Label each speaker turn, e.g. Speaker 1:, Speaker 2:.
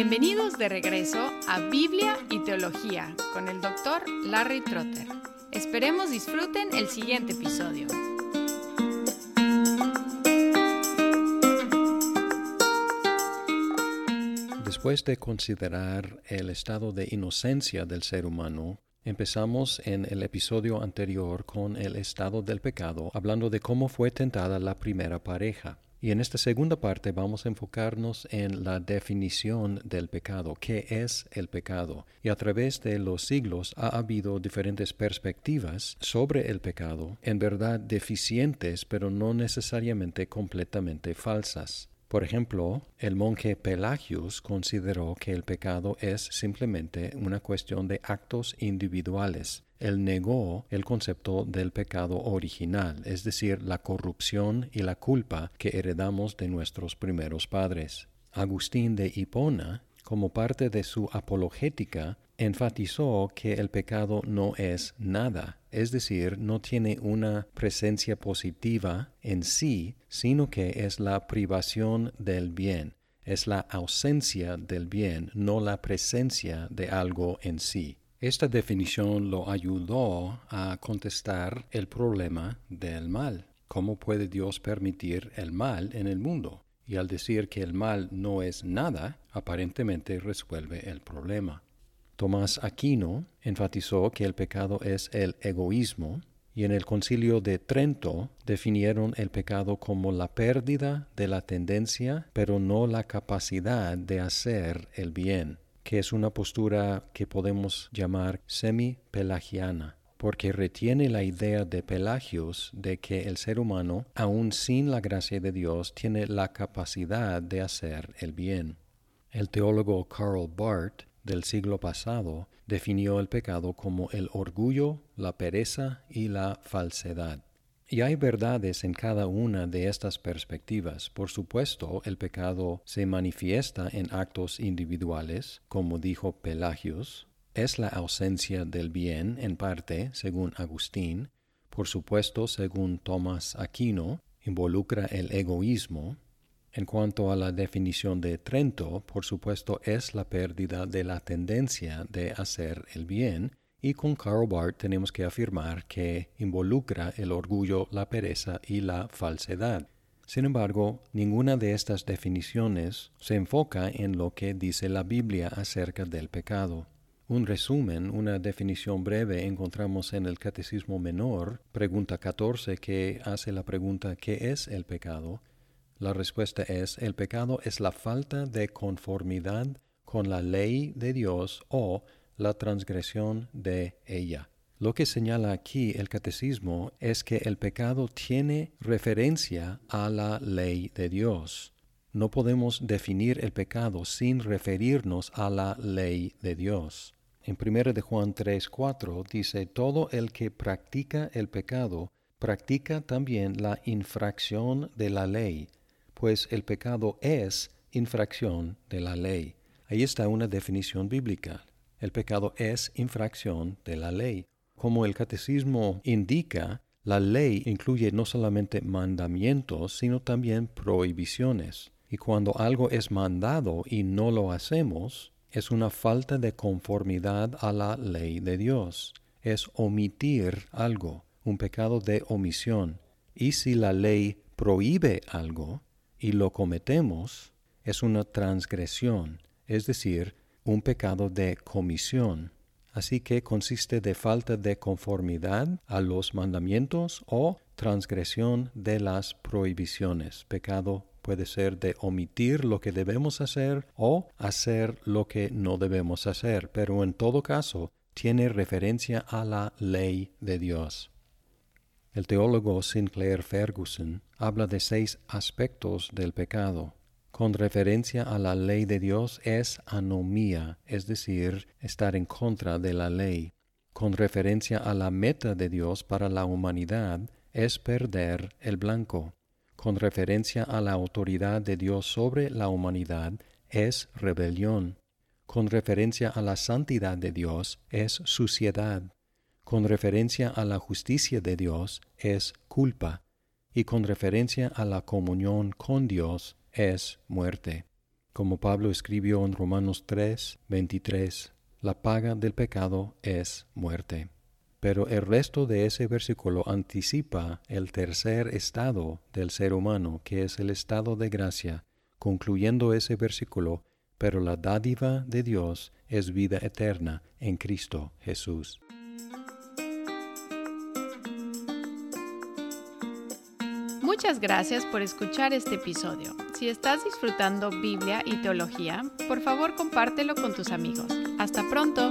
Speaker 1: Bienvenidos de regreso a Biblia y Teología con el doctor Larry Trotter. Esperemos disfruten el siguiente episodio.
Speaker 2: Después de considerar el estado de inocencia del ser humano, empezamos en el episodio anterior con el estado del pecado, hablando de cómo fue tentada la primera pareja. Y en esta segunda parte vamos a enfocarnos en la definición del pecado, qué es el pecado. Y a través de los siglos ha habido diferentes perspectivas sobre el pecado, en verdad deficientes, pero no necesariamente completamente falsas. Por ejemplo, el monje Pelagius consideró que el pecado es simplemente una cuestión de actos individuales. Él negó el concepto del pecado original, es decir, la corrupción y la culpa que heredamos de nuestros primeros padres. Agustín de Hipona, como parte de su apologética, enfatizó que el pecado no es nada, es decir, no tiene una presencia positiva en sí, sino que es la privación del bien, es la ausencia del bien, no la presencia de algo en sí. Esta definición lo ayudó a contestar el problema del mal. ¿Cómo puede Dios permitir el mal en el mundo? Y al decir que el mal no es nada, aparentemente resuelve el problema. Tomás Aquino enfatizó que el pecado es el egoísmo y en el concilio de Trento definieron el pecado como la pérdida de la tendencia, pero no la capacidad de hacer el bien, que es una postura que podemos llamar semi-pelagiana porque retiene la idea de Pelagios de que el ser humano, aun sin la gracia de Dios, tiene la capacidad de hacer el bien. El teólogo Karl Barth del siglo pasado definió el pecado como el orgullo, la pereza y la falsedad. Y hay verdades en cada una de estas perspectivas. Por supuesto, el pecado se manifiesta en actos individuales, como dijo Pelagios, es la ausencia del bien en parte, según Agustín, por supuesto, según Tomás Aquino, involucra el egoísmo, en cuanto a la definición de Trento, por supuesto, es la pérdida de la tendencia de hacer el bien, y con Karl Barth tenemos que afirmar que involucra el orgullo, la pereza y la falsedad. Sin embargo, ninguna de estas definiciones se enfoca en lo que dice la Biblia acerca del pecado. Un resumen, una definición breve encontramos en el Catecismo Menor, pregunta 14, que hace la pregunta ¿qué es el pecado? La respuesta es, el pecado es la falta de conformidad con la ley de Dios o la transgresión de ella. Lo que señala aquí el catecismo es que el pecado tiene referencia a la ley de Dios. No podemos definir el pecado sin referirnos a la ley de Dios. En 1 de Juan 3:4 dice, todo el que practica el pecado practica también la infracción de la ley, pues el pecado es infracción de la ley. Ahí está una definición bíblica. El pecado es infracción de la ley. Como el catecismo indica, la ley incluye no solamente mandamientos, sino también prohibiciones. Y cuando algo es mandado y no lo hacemos, es una falta de conformidad a la ley de Dios. Es omitir algo, un pecado de omisión. Y si la ley prohíbe algo, y lo cometemos, es una transgresión, es decir, un pecado de comisión. Así que consiste de falta de conformidad a los mandamientos o transgresión de las prohibiciones. Pecado puede ser de omitir lo que debemos hacer o hacer lo que no debemos hacer, pero en todo caso tiene referencia a la ley de Dios. El teólogo Sinclair Ferguson habla de seis aspectos del pecado. Con referencia a la ley de Dios es anomía, es decir, estar en contra de la ley. Con referencia a la meta de Dios para la humanidad es perder el blanco. Con referencia a la autoridad de Dios sobre la humanidad es rebelión. Con referencia a la santidad de Dios es suciedad con referencia a la justicia de Dios es culpa y con referencia a la comunión con Dios es muerte. como Pablo escribió en Romanos 3, 23, la paga del pecado es muerte. Pero el resto de ese versículo anticipa el tercer estado del ser humano, que es el estado de gracia, concluyendo ese versículo, pero la dádiva de Dios es vida eterna en Cristo Jesús.
Speaker 1: Muchas gracias por escuchar este episodio. Si estás disfrutando Biblia y teología, por favor compártelo con tus amigos. Hasta pronto.